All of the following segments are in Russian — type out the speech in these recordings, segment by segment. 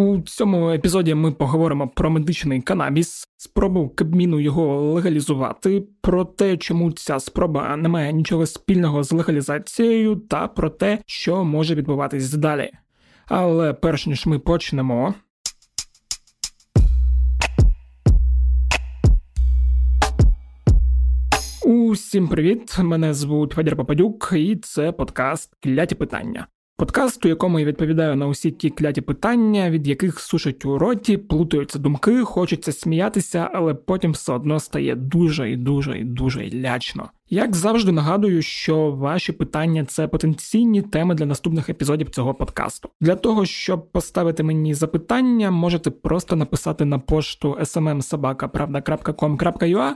У цьому епізоді ми поговоримо про медичний канабіс, спробу Кабміну його легалізувати, про те, чому ця спроба не має нічого спільного з легалізацією, та про те, що може відбуватись далі. Але перш ніж ми почнемо. Усім привіт! Мене звуть Федір Попадюк, і це подкаст Кляті питання. Подкаст, у якому я відповідаю на усі ті кляті питання, від яких сушать у роті, плутаються думки, хочеться сміятися, але потім все одно стає дуже і дуже і дуже лячно. Як завжди нагадую, що ваші питання це потенційні теми для наступних епізодів цього подкасту. Для того щоб поставити мені запитання, можете просто написати на пошту smmsobaka.pravda.com.ua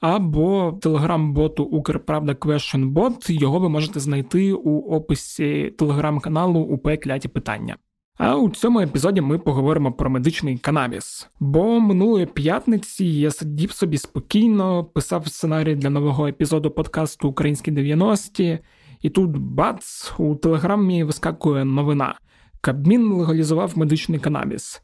або телеграм-боту Укрправда Question Bot, Його ви можете знайти у описі телеграм-каналу УП Кляті Питання. А у цьому епізоді ми поговоримо про медичний канабіс. Бо минулої п'ятниці я сидів собі спокійно, писав сценарій для нового епізоду подкасту Українські 90-ті, і тут бац, у телеграмі вискакує новина: Кабмін легалізував медичний канабіс.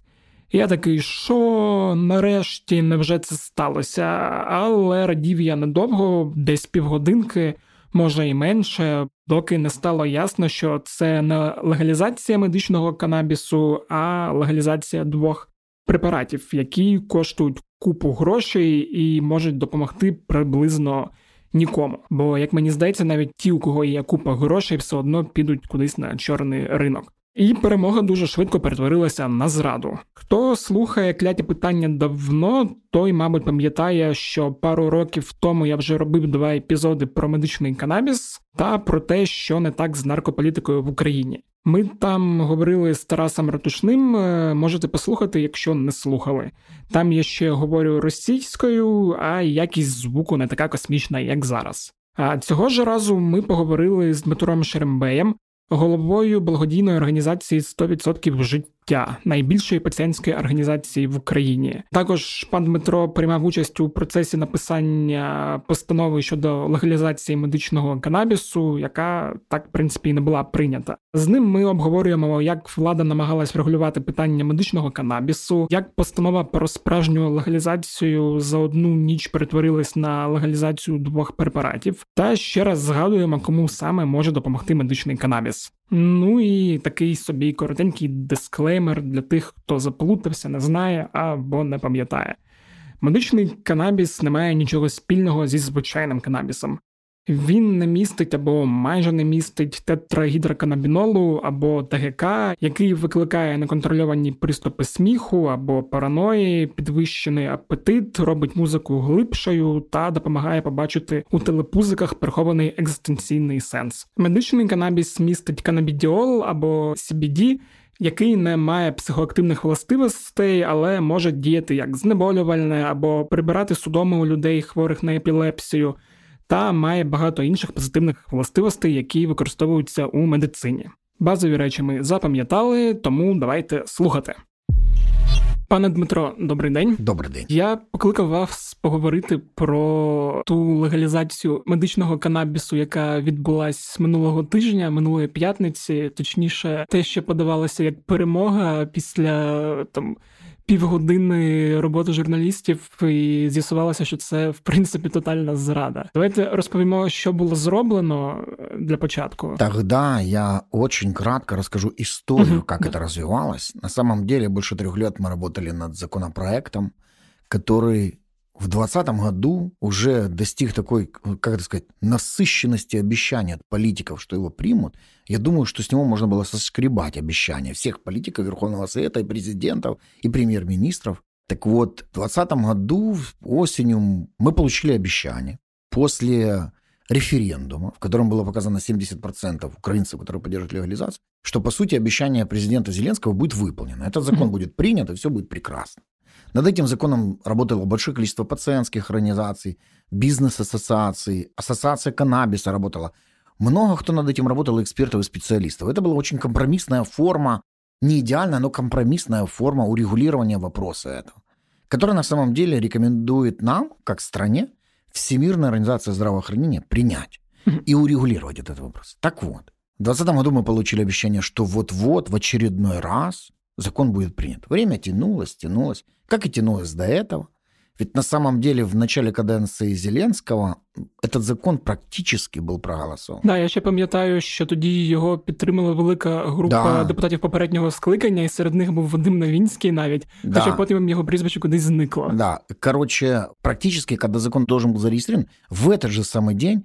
Я такий, що нарешті невже це сталося? Але радів я недовго, десь півгодинки, може і менше, доки не стало ясно, що це не легалізація медичного канабісу, а легалізація двох препаратів, які коштують купу грошей і можуть допомогти приблизно. Нікому, бо як мені здається, навіть ті, у кого є купа грошей, все одно підуть кудись на чорний ринок. І перемога дуже швидко перетворилася на зраду. Хто слухає кляті питання давно, той, мабуть, пам'ятає, що пару років тому я вже робив два епізоди про медичний канабіс та про те, що не так з наркополітикою в Україні. Ми там говорили з Тарасом Ратушним, е, можете послухати, якщо не слухали. Там я ще говорю російською, а якість звуку не така космічна, як зараз. А цього ж разу ми поговорили з Дмитром Шерембеєм, головою благодійної організації «100% життя, Найбільшої пацієнтської організації в Україні. Також пан Дмитро приймав участь у процесі написання постанови щодо легалізації медичного канабісу, яка так в принципі і не була прийнята. З ним ми обговорюємо, як влада намагалась врегулювати питання медичного канабісу, як постанова про справжню легалізацію за одну ніч перетворилась на легалізацію двох препаратів, та ще раз згадуємо, кому саме може допомогти медичний канабіс. Ну і такий собі коротенький дисклеймер для тих, хто заплутався, не знає або не пам'ятає. Медичний канабіс не має нічого спільного зі звичайним канабісом. Він не містить або майже не містить тетрагідроканабінолу або ТГК, який викликає неконтрольовані приступи сміху або параної, підвищений апетит, робить музику глибшою та допомагає побачити у телепузиках прихований екзистенційний сенс. Медичний канабіс містить канабідіол або CBD, який не має психоактивних властивостей, але може діяти як знеболювальне або прибирати судоми у людей, хворих на епілепсію та має багато інших позитивних властивостей, які використовуються у медицині. Базові речі ми запам'ятали, тому давайте слухати. Пане Дмитро, добрий день. Добрий день. Я покликав вас поговорити про ту легалізацію медичного канабісу, яка відбулась минулого тижня, минулої п'ятниці, точніше, те, що подавалося як перемога після там півгодини роботи журналістів, і з'ясувалося, що це в принципі тотальна зрада. Давайте розповімо, що було зроблено для початку. Тогда я очень кратко расскажу историю, как это развивалось. На самом деле, больше трех лет мы работали над законопроектом, который В 2020 году уже достиг такой, как это сказать, насыщенности обещаний от политиков, что его примут. Я думаю, что с него можно было соскребать обещания всех политиков Верховного Совета и президентов, и премьер-министров. Так вот, в 2020 году осенью мы получили обещание после референдума, в котором было показано 70% украинцев, которые поддерживают легализацию, что, по сути, обещание президента Зеленского будет выполнено. Этот закон будет принят, и все будет прекрасно. Над этим законом работало большое количество пациентских организаций, бизнес-ассоциаций, ассоциация каннабиса работала. Много кто над этим работал, экспертов и специалистов. Это была очень компромиссная форма, не идеальная, но компромиссная форма урегулирования вопроса этого, которая на самом деле рекомендует нам, как стране, Всемирная организация здравоохранения принять и урегулировать этот вопрос. Так вот, в 2020 году мы получили обещание, что вот-вот в очередной раз закон будет принят. Время тянулось, тянулось, как и тянулось до этого. Ведь на самом деле в начале каденції Зеленського этот закон практически був проголосований. Да, я ще пам'ятаю, що тоді його підтримала велика група да. депутатів попереднього скликання, і серед них був Вадим Новінський навіть, да. хоча потім його прізвище кудись зникло. Да. Короче, практически, когда закон должен был зарегистрирован, в этот же самый день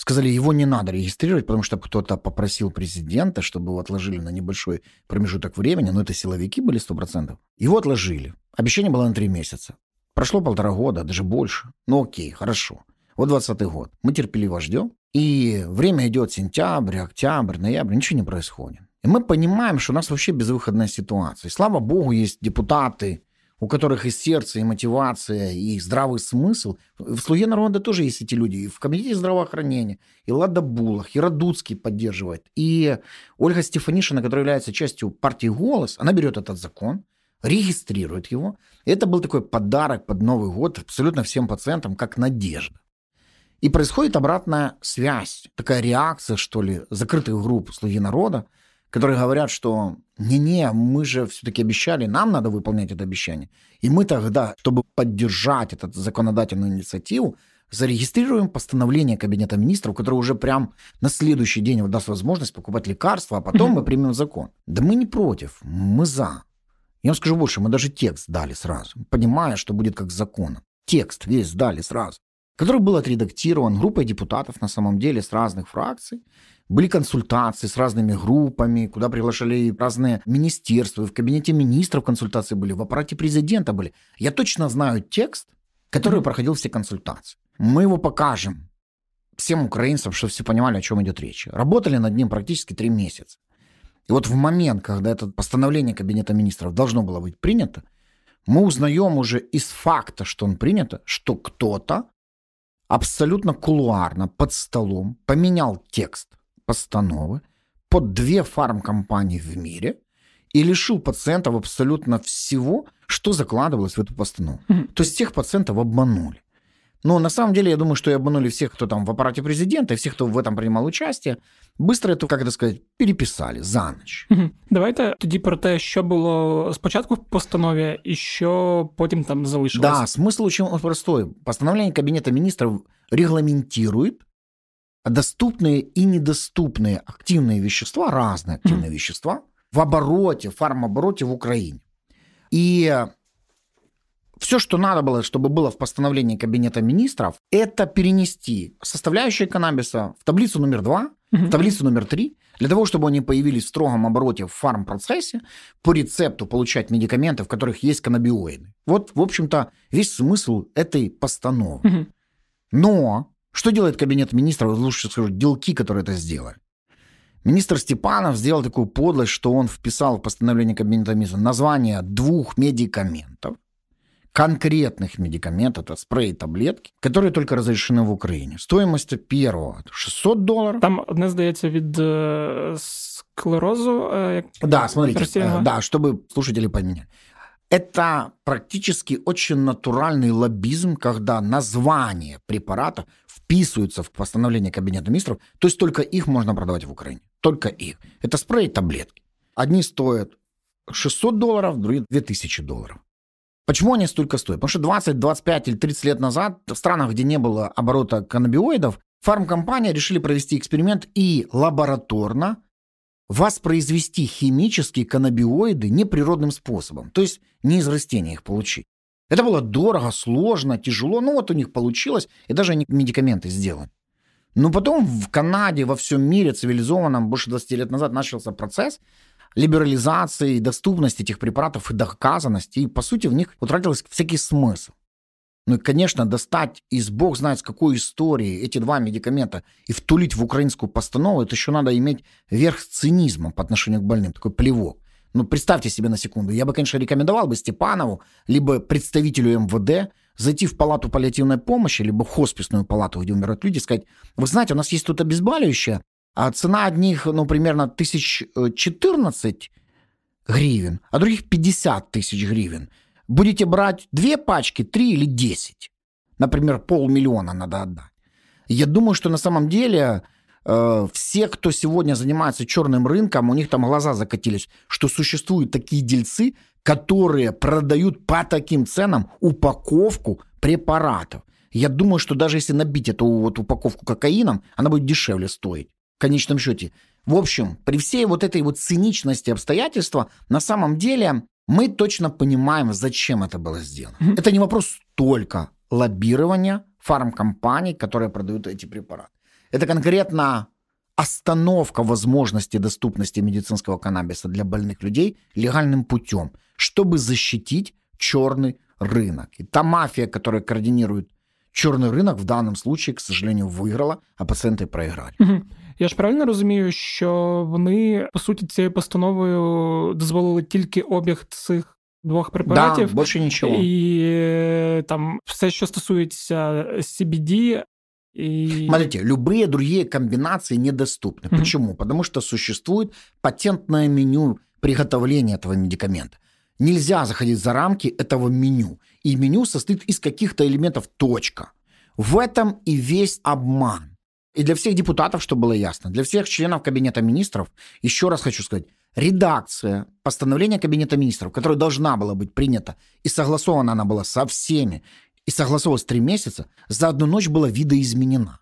сказали, его не надо регистрировать, потому что кто-то попросил президента, чтобы его отложили на небольшой промежуток времени, но это силовики были 100%. Его отложили. Обещание было на три месяца. Прошло полтора года, даже больше. Ну окей, хорошо. Вот 20 год. Мы терпеливо ждем. И время идет сентябрь, октябрь, ноябрь, ничего не происходит. И мы понимаем, что у нас вообще безвыходная ситуация. И слава богу, есть депутаты, у которых и сердце, и мотивация, и здравый смысл. В «Слуге народа» тоже есть эти люди. И в Комитете здравоохранения, и Лада Булах, и Радуцкий поддерживает. И Ольга Стефанишина, которая является частью партии «Голос», она берет этот закон, регистрирует его. Это был такой подарок под Новый год абсолютно всем пациентам, как надежда. И происходит обратная связь, такая реакция, что ли, закрытых групп «Слуги народа», которые говорят, что не-не, мы же все-таки обещали, нам надо выполнять это обещание. И мы тогда, чтобы поддержать эту законодательную инициативу, зарегистрируем постановление Кабинета министров, которое уже прям на следующий день даст возможность покупать лекарства, а потом мы примем закон. Да мы не против, мы за. Я вам скажу больше, мы даже текст дали сразу, понимая, что будет как закон. Текст весь дали сразу, который был отредактирован группой депутатов на самом деле с разных фракций. Были консультации с разными группами, куда приглашали разные министерства. В кабинете министров консультации были, в аппарате президента были. Я точно знаю текст, который проходил все консультации. Мы его покажем всем украинцам, чтобы все понимали, о чем идет речь. Работали над ним практически три месяца. И вот в момент, когда это постановление Кабинета министров должно было быть принято, мы узнаем уже из факта, что он принято, что кто-то абсолютно кулуарно под столом поменял текст постановы под две фармкомпании в мире и лишил пациентов абсолютно всего, что закладывалось в эту постанову. Mm-hmm. То есть тех пациентов обманули. Но на самом деле я думаю, что и обманули всех, кто там в аппарате президента, и всех, хто в этом принимал участие. Быстро это, как это сказать, переписали за ніч. Давайте тоді про те, що було спочатку в постанові, і що потім там залишилось. Да, смысл очень простой. Постановление Кабинета министров регламентирует доступные и недоступные активные вещества, разные активные вещества, в обороте, в фармобороте в Украине. И все, что надо было, чтобы было в постановлении Кабинета министров, это перенести составляющие каннабиса в таблицу номер два, угу. в таблицу номер три, для того, чтобы они появились в строгом обороте в фармпроцессе, по рецепту получать медикаменты, в которых есть каннабиоиды. Вот, в общем-то, весь смысл этой постановы. Угу. Но что делает Кабинет министров, лучше скажу, делки, которые это сделали? Министр Степанов сделал такую подлость, что он вписал в постановление Кабинета министров название двух медикаментов, конкретных медикаментов, это спрей, таблетки, которые только разрешены в Украине. Стоимость первого 600 долларов. Там одне, здається, від э, склерозу. Э, да, смотрите, э, да, чтобы слушатели поменяли. Это практически очень натуральный лоббизм, когда название препарата вписываются в постановление Кабинета министров, то есть только их можно продавать в Украине. Только их. Это спрей таблетки. Одни стоят 600 долларов, другие 2000 долларов. Почему они столько стоят? Потому что 20, 25 или 30 лет назад в странах, где не было оборота каннабиоидов, фармкомпании решили провести эксперимент и лабораторно воспроизвести химические каннабиоиды неприродным способом, то есть не из растения их получить. Это было дорого, сложно, тяжело, но вот у них получилось, и даже они медикаменты сделали. Но потом в Канаде, во всем мире цивилизованном, больше 20 лет назад начался процесс, либерализации, доступности этих препаратов и доказанности, и, по сути, в них утратился всякий смысл. Ну и, конечно, достать из бог знает с какой истории эти два медикамента и втулить в украинскую постанову, это еще надо иметь верх цинизма по отношению к больным, такой плевок. Ну, представьте себе на секунду. Я бы, конечно, рекомендовал бы Степанову, либо представителю МВД зайти в палату паллиативной помощи, либо в хосписную палату, где умирают люди, сказать, вы знаете, у нас есть тут обезболивающее, а цена одних, ну, примерно 1014 гривен, а других 50 тысяч гривен. Будете брать две пачки, три или десять. Например, полмиллиона надо отдать. Я думаю, что на самом деле э, все, кто сегодня занимается черным рынком, у них там глаза закатились, что существуют такие дельцы, которые продают по таким ценам упаковку препаратов. Я думаю, что даже если набить эту вот упаковку кокаином, она будет дешевле стоить. В конечном счете. В общем, при всей вот этой вот циничности обстоятельства, на самом деле мы точно понимаем, зачем это было сделано. Mm-hmm. Это не вопрос только лоббирования фармкомпаний, которые продают эти препараты. Это конкретно остановка возможности доступности медицинского каннабиса для больных людей легальным путем, чтобы защитить черный рынок. И та мафия, которая координирует черный рынок, в данном случае, к сожалению, выиграла, а пациенти проіграли. Угу. Я ж правильно розумію, що вони по суті цією постановою дозволили тільки обіг цих двох препаратів. Да, більше нічого. І там все, що стосується CBD, и... Смотрите, любые другие комбинации недоступны. Mm-hmm. Почему? Потому что существует патентное меню приготовления этого медикамента. Нельзя заходить за рамки этого меню. И меню состоит из каких-то элементов точка. В этом и весь обман. И для всех депутатов, чтобы было ясно, для всех членов Кабинета министров, еще раз хочу сказать, редакция постановления Кабинета министров, которая должна была быть принята, и согласована она была со всеми, и согласовалась три месяца, за одну ночь была видоизменена.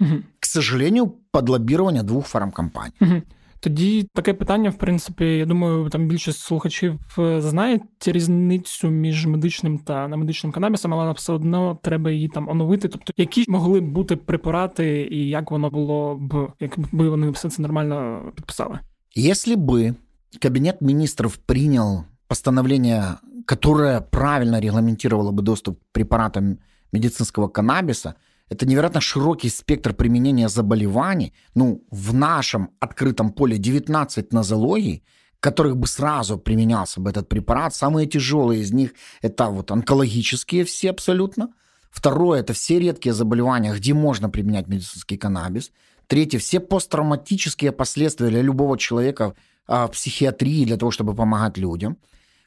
Угу. К сожалению, под лоббирование двох фармкомпаній. Угу. Тоді таке питання, в принципі, я думаю, там більшість слухачів е, знають різницю між медичним та немедичним канабісом, але все одно треба її там оновити. Тобто, які могли б бути препарати, і як воно було б, якби вони все це нормально підписали? Если бы Кабинет министров принял постановление, которое правильно регламентировало бы доступ к препаратам медицинского каннабиса, это невероятно широкий спектр применения заболеваний. Ну, в нашем открытом поле 19 нозологий, которых бы сразу применялся бы этот препарат. Самые тяжелые из них – это вот онкологические все абсолютно. Второе – это все редкие заболевания, где можно применять медицинский каннабис. Третье – все посттравматические последствия для любого человека а, в психиатрии для того, чтобы помогать людям.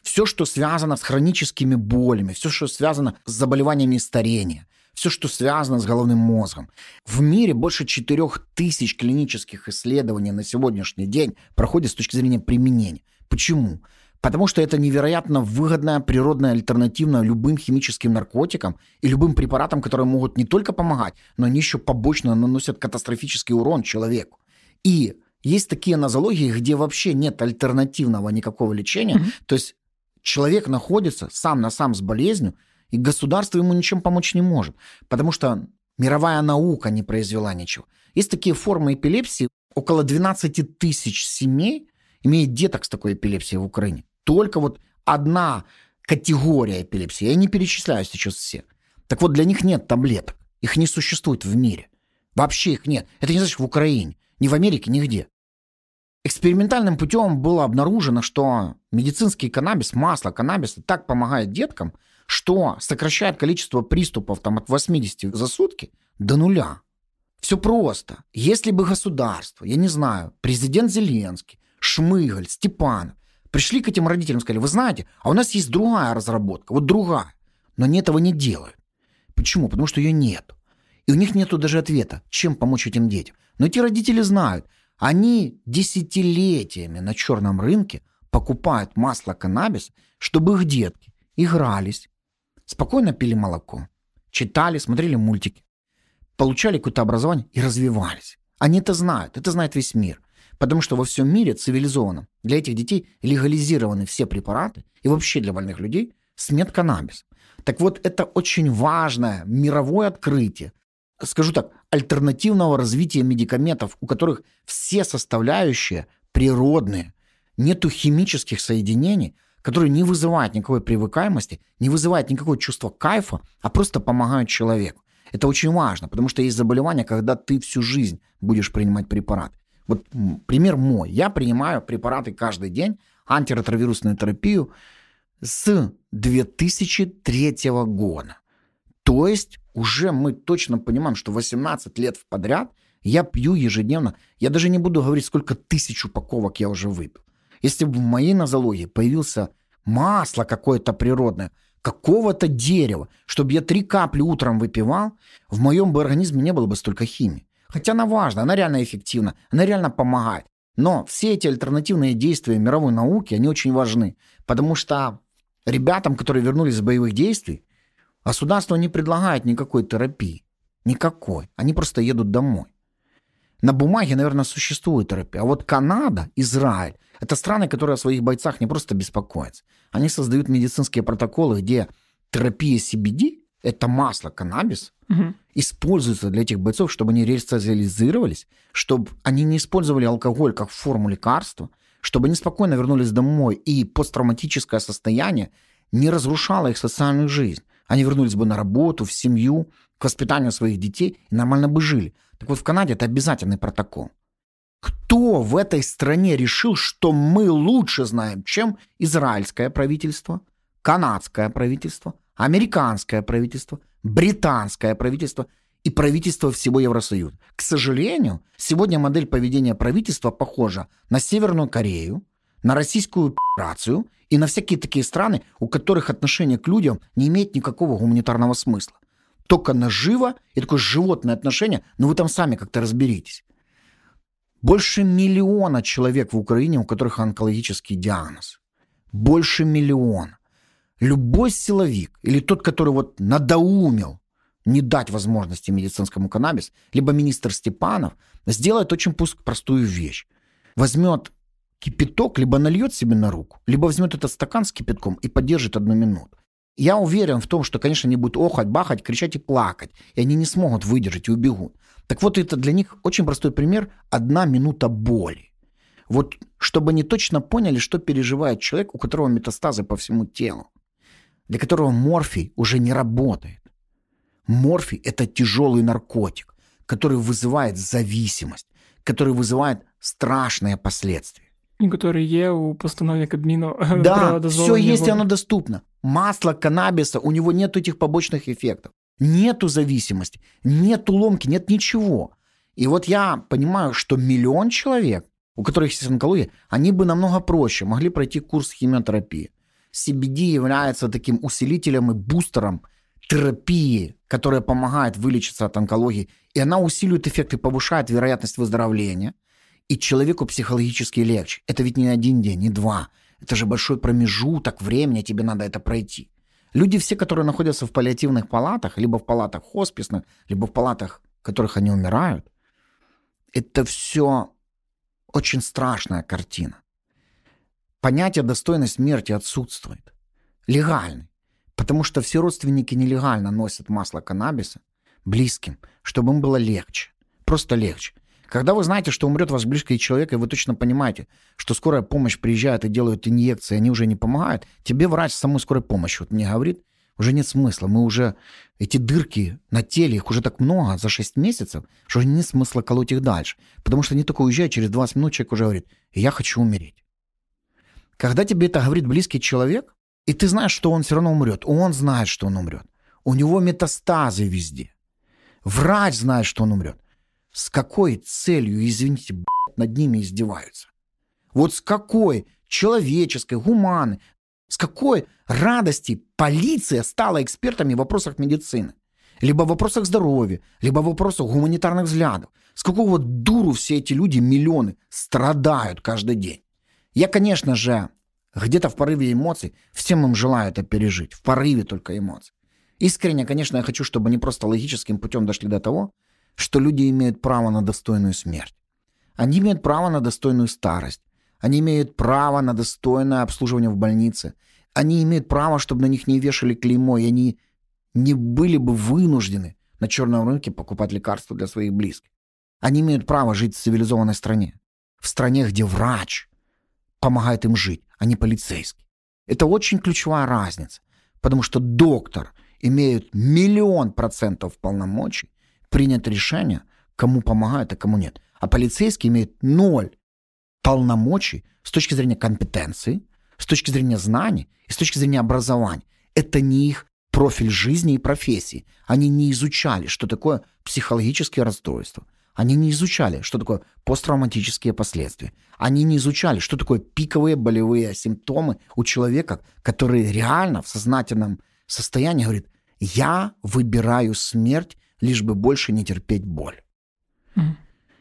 Все, что связано с хроническими болями, все, что связано с заболеваниями старения – все, что связано с головным мозгом. В мире больше 4000 клинических исследований на сегодняшний день проходит с точки зрения применения. Почему? Потому что это невероятно выгодная природная альтернатива любым химическим наркотикам и любым препаратам, которые могут не только помогать, но они еще побочно наносят катастрофический урон человеку. И есть такие нозологии, где вообще нет альтернативного никакого лечения. Mm-hmm. То есть человек находится сам на сам с болезнью, и государство ему ничем помочь не может, потому что мировая наука не произвела ничего. Есть такие формы эпилепсии. Около 12 тысяч семей имеет деток с такой эпилепсией в Украине. Только вот одна категория эпилепсии. Я не перечисляю сейчас все. Так вот, для них нет таблеток. Их не существует в мире. Вообще их нет. Это не значит в Украине, ни в Америке, нигде. Экспериментальным путем было обнаружено, что медицинский каннабис, масло каннабиса так помогает деткам – что сокращает количество приступов там, от 80 за сутки до нуля. Все просто. Если бы государство, я не знаю, президент Зеленский, Шмыгаль, Степанов пришли к этим родителям и сказали, вы знаете, а у нас есть другая разработка, вот другая. Но они этого не делают. Почему? Потому что ее нет. И у них нет даже ответа, чем помочь этим детям. Но эти родители знают, они десятилетиями на черном рынке покупают масло каннабис, чтобы их детки игрались, спокойно пили молоко, читали, смотрели мультики, получали какое-то образование и развивались. Они это знают, это знает весь мир. Потому что во всем мире цивилизованном для этих детей легализированы все препараты и вообще для больных людей смет каннабис. Так вот, это очень важное мировое открытие, скажу так, альтернативного развития медикаментов, у которых все составляющие природные, нету химических соединений, которые не вызывают никакой привыкаемости, не вызывают никакого чувства кайфа, а просто помогают человеку. Это очень важно, потому что есть заболевания, когда ты всю жизнь будешь принимать препараты. Вот пример мой. Я принимаю препараты каждый день, антиретровирусную терапию с 2003 года. То есть уже мы точно понимаем, что 18 лет подряд я пью ежедневно. Я даже не буду говорить, сколько тысяч упаковок я уже выпил. Если бы в моей нозологии появился масло какое-то природное, какого-то дерева, чтобы я три капли утром выпивал, в моем бы организме не было бы столько химии. Хотя она важна, она реально эффективна, она реально помогает. Но все эти альтернативные действия мировой науки, они очень важны. Потому что ребятам, которые вернулись с боевых действий, государство не предлагает никакой терапии. Никакой. Они просто едут домой. На бумаге, наверное, существует терапия. А вот Канада, Израиль – это страны, которые о своих бойцах не просто беспокоятся. Они создают медицинские протоколы, где терапия CBD – это масло каннабис, угу. используется для этих бойцов, чтобы они ресоциализировались, чтобы они не использовали алкоголь как форму лекарства, чтобы они спокойно вернулись домой, и посттравматическое состояние не разрушало их социальную жизнь. Они вернулись бы на работу, в семью, к воспитанию своих детей и нормально бы жили. Так вот, в Канаде это обязательный протокол. Кто в этой стране решил, что мы лучше знаем, чем израильское правительство, канадское правительство, американское правительство, британское правительство и правительство всего Евросоюза? К сожалению, сегодня модель поведения правительства похожа на Северную Корею, на российскую операцию и на всякие такие страны, у которых отношение к людям не имеет никакого гуманитарного смысла только наживо и такое животное отношение, но вы там сами как-то разберитесь. Больше миллиона человек в Украине, у которых онкологический диагноз. Больше миллиона. Любой силовик или тот, который вот надоумел не дать возможности медицинскому каннабис, либо министр Степанов, сделает очень простую вещь. Возьмет кипяток, либо нальет себе на руку, либо возьмет этот стакан с кипятком и поддержит одну минуту. Я уверен в том, что, конечно, они будут охать, бахать, кричать и плакать. И они не смогут выдержать и убегут. Так вот, это для них очень простой пример. Одна минута боли. Вот чтобы они точно поняли, что переживает человек, у которого метастазы по всему телу. Для которого морфий уже не работает. Морфий – это тяжелый наркотик, который вызывает зависимость, который вызывает страшные последствия. И которые є у постанові Кабміну Да, все есть, и оно доступно масло каннабиса, у него нет этих побочных эффектов. Нету зависимости, нету ломки, нет ничего. И вот я понимаю, что миллион человек, у которых есть онкология, они бы намного проще могли пройти курс химиотерапии. CBD является таким усилителем и бустером терапии, которая помогает вылечиться от онкологии, и она усиливает эффект и повышает вероятность выздоровления, и человеку психологически легче. Это ведь не один день, не два. Это же большой промежуток времени, тебе надо это пройти. Люди все, которые находятся в паллиативных палатах, либо в палатах хосписных, либо в палатах, в которых они умирают, это все очень страшная картина. Понятие достойной смерти отсутствует. Легальный. Потому что все родственники нелегально носят масло каннабиса близким, чтобы им было легче. Просто легче. Когда вы знаете, что умрет ваш близкий человек, и вы точно понимаете, что скорая помощь приезжает и делают инъекции, они уже не помогают, тебе врач самой скорой помощи вот мне говорит, уже нет смысла. Мы уже, эти дырки на теле, их уже так много за 6 месяцев, что нет смысла колоть их дальше. Потому что они только уезжают, через 20 минут человек уже говорит, я хочу умереть. Когда тебе это говорит близкий человек, и ты знаешь, что он все равно умрет, он знает, что он умрет. У него метастазы везде. Врач знает, что он умрет. С какой целью, извините, над ними издеваются? Вот с какой человеческой, гуманной, с какой радости полиция стала экспертами в вопросах медицины? Либо в вопросах здоровья, либо в вопросах гуманитарных взглядов. С какого дуру все эти люди, миллионы, страдают каждый день? Я, конечно же, где-то в порыве эмоций всем им желаю это пережить. В порыве только эмоций. Искренне, конечно, я хочу, чтобы они просто логическим путем дошли до того, что люди имеют право на достойную смерть. Они имеют право на достойную старость. Они имеют право на достойное обслуживание в больнице. Они имеют право, чтобы на них не вешали клеймо, и они не были бы вынуждены на черном рынке покупать лекарства для своих близких. Они имеют право жить в цивилизованной стране. В стране, где врач помогает им жить, а не полицейский. Это очень ключевая разница, потому что доктор имеет миллион процентов полномочий, принято решение, кому помогают, а кому нет. А полицейский имеет ноль полномочий с точки зрения компетенции, с точки зрения знаний и с точки зрения образования. Это не их профиль жизни и профессии. Они не изучали, что такое психологические расстройства. Они не изучали, что такое посттравматические последствия. Они не изучали, что такое пиковые болевые симптомы у человека, который реально в сознательном состоянии говорит, я выбираю смерть лишь бы больше не терпеть боль.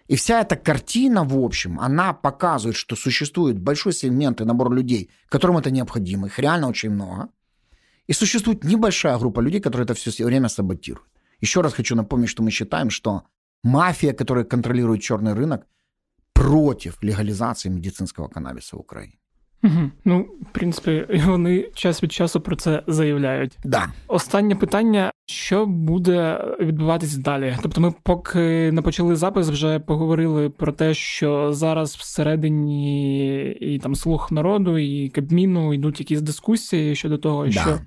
И вся эта картина, в общем, она показывает, что существует большой сегмент и набор людей, которым это необходимо. Их реально очень много. И существует небольшая группа людей, которые это все время саботируют. Еще раз хочу напомнить, что мы считаем, что мафия, которая контролирует черный рынок, против легалізації медицинського канабісу в Україні. Угу. Ну, в принципі, вони час від часу про це заявляють. Да. Останнє питання: що буде відбуватись далі? Тобто, ми, поки не почали запис, вже поговорили про те, що зараз всередині і там слух народу, і Кабміну йдуть якісь дискусії щодо того, да. що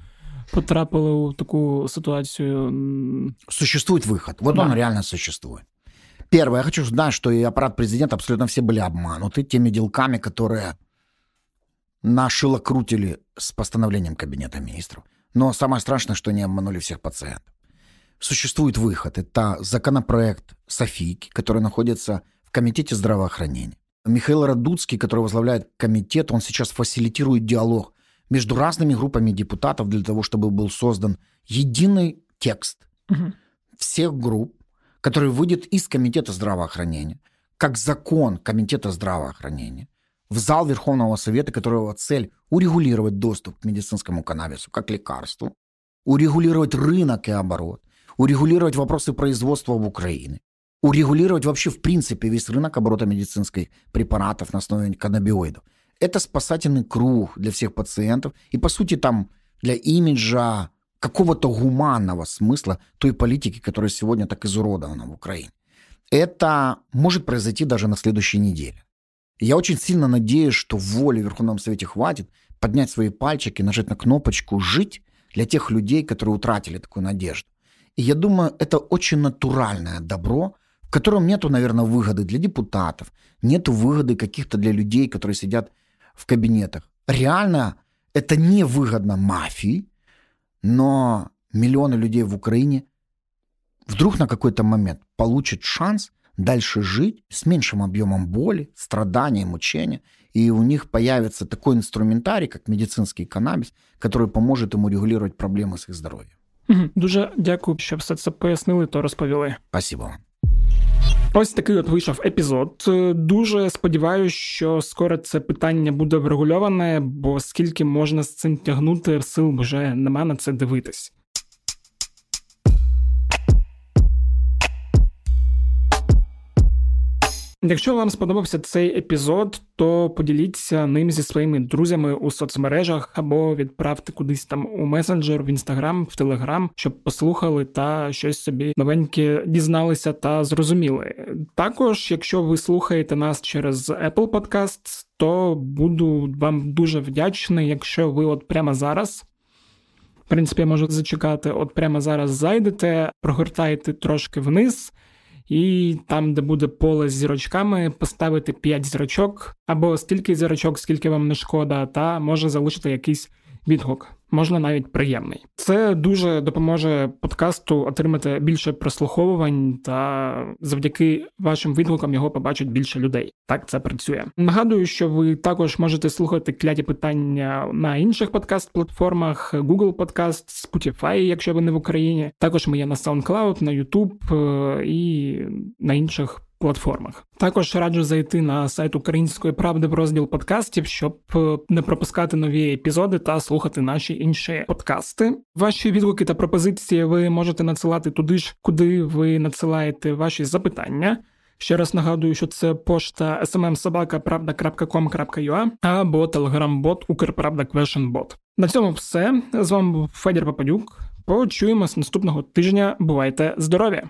потрапили у таку ситуацію. Существует выход. Вот да. он реально существует. Первое, я хочу знать, что и аппарат президента абсолютно все были обмануты теми делками, которые Нашилокрутили с постановлением Кабинета министров. Но самое страшное, что они обманули всех пациентов. Существует выход. Это законопроект Софийки, который находится в Комитете здравоохранения. Михаил Радуцкий, который возглавляет комитет, он сейчас фасилитирует диалог между разными группами депутатов для того, чтобы был создан единый текст угу. всех групп, который выйдет из Комитета здравоохранения, как закон Комитета здравоохранения, в зал Верховного Совета, которого цель урегулировать доступ к медицинскому каннабису как лекарству, урегулировать рынок и оборот, урегулировать вопросы производства в Украине, урегулировать вообще в принципе весь рынок оборота медицинских препаратов на основе каннабиоидов. Это спасательный круг для всех пациентов и, по сути, там для имиджа какого-то гуманного смысла той политики, которая сегодня так изуродована в Украине. Это может произойти даже на следующей неделе. Я очень сильно надеюсь, что воли в Верховном Совете хватит поднять свои пальчики, нажать на кнопочку «Жить» для тех людей, которые утратили такую надежду. И я думаю, это очень натуральное добро, в котором нету, наверное, выгоды для депутатов, нету выгоды каких-то для людей, которые сидят в кабинетах. Реально это не выгодно мафии, но миллионы людей в Украине вдруг на какой-то момент получат шанс дальше жить с меньшим объемом боли, страдания, мучения, и у них появится такой инструментарий, как медицинский каннабис, который поможет ему регулировать проблемы с их здоровьем. Дуже дякую, що все це пояснили, то розповіли. Спасибо. Ось такий от вийшов епізод. Дуже сподіваюся, що скоро це питання буде врегульоване, бо скільки можна з цим тягнути, сил вже нема на це дивитись. Якщо вам сподобався цей епізод, то поділіться ним зі своїми друзями у соцмережах або відправте кудись там у месенджер, в інстаграм, в телеграм, щоб послухали та щось собі новеньке дізналися та зрозуміли. Також, якщо ви слухаєте нас через Apple Podcasts, то буду вам дуже вдячний, якщо ви от прямо зараз. В принципі, можу зачекати, от прямо зараз зайдете, прогортаєте трошки вниз і там, де буде поле з зірочками, поставити 5 зірочок або стільки зірочок, скільки вам не шкода, та може залишити якийсь відгук, Можна навіть приємний. Це дуже допоможе подкасту отримати більше прослуховувань, та завдяки вашим відгукам його побачать більше людей. Так це працює. Нагадую, що ви також можете слухати кляті питання на інших подкаст-платформах: Google Podcast, Spotify, якщо ви не в Україні. Також ми є на SoundCloud, на YouTube е, і на інших платформах. Також раджу зайти на сайт Української правди в розділ подкастів, щоб е, не пропускати нові епізоди та слухати наші інші подкасти. Ваші відгуки та пропозиції ви можете надсилати туди ж, куди ви надсилаєте ваші запитання. Ще раз нагадую, що це пошта smmsobaka.pravda.com.ua або телеграм-бот Укрправда На цьому все. З вами був Федір Пападюк. Почуємось наступного тижня. Бувайте здорові!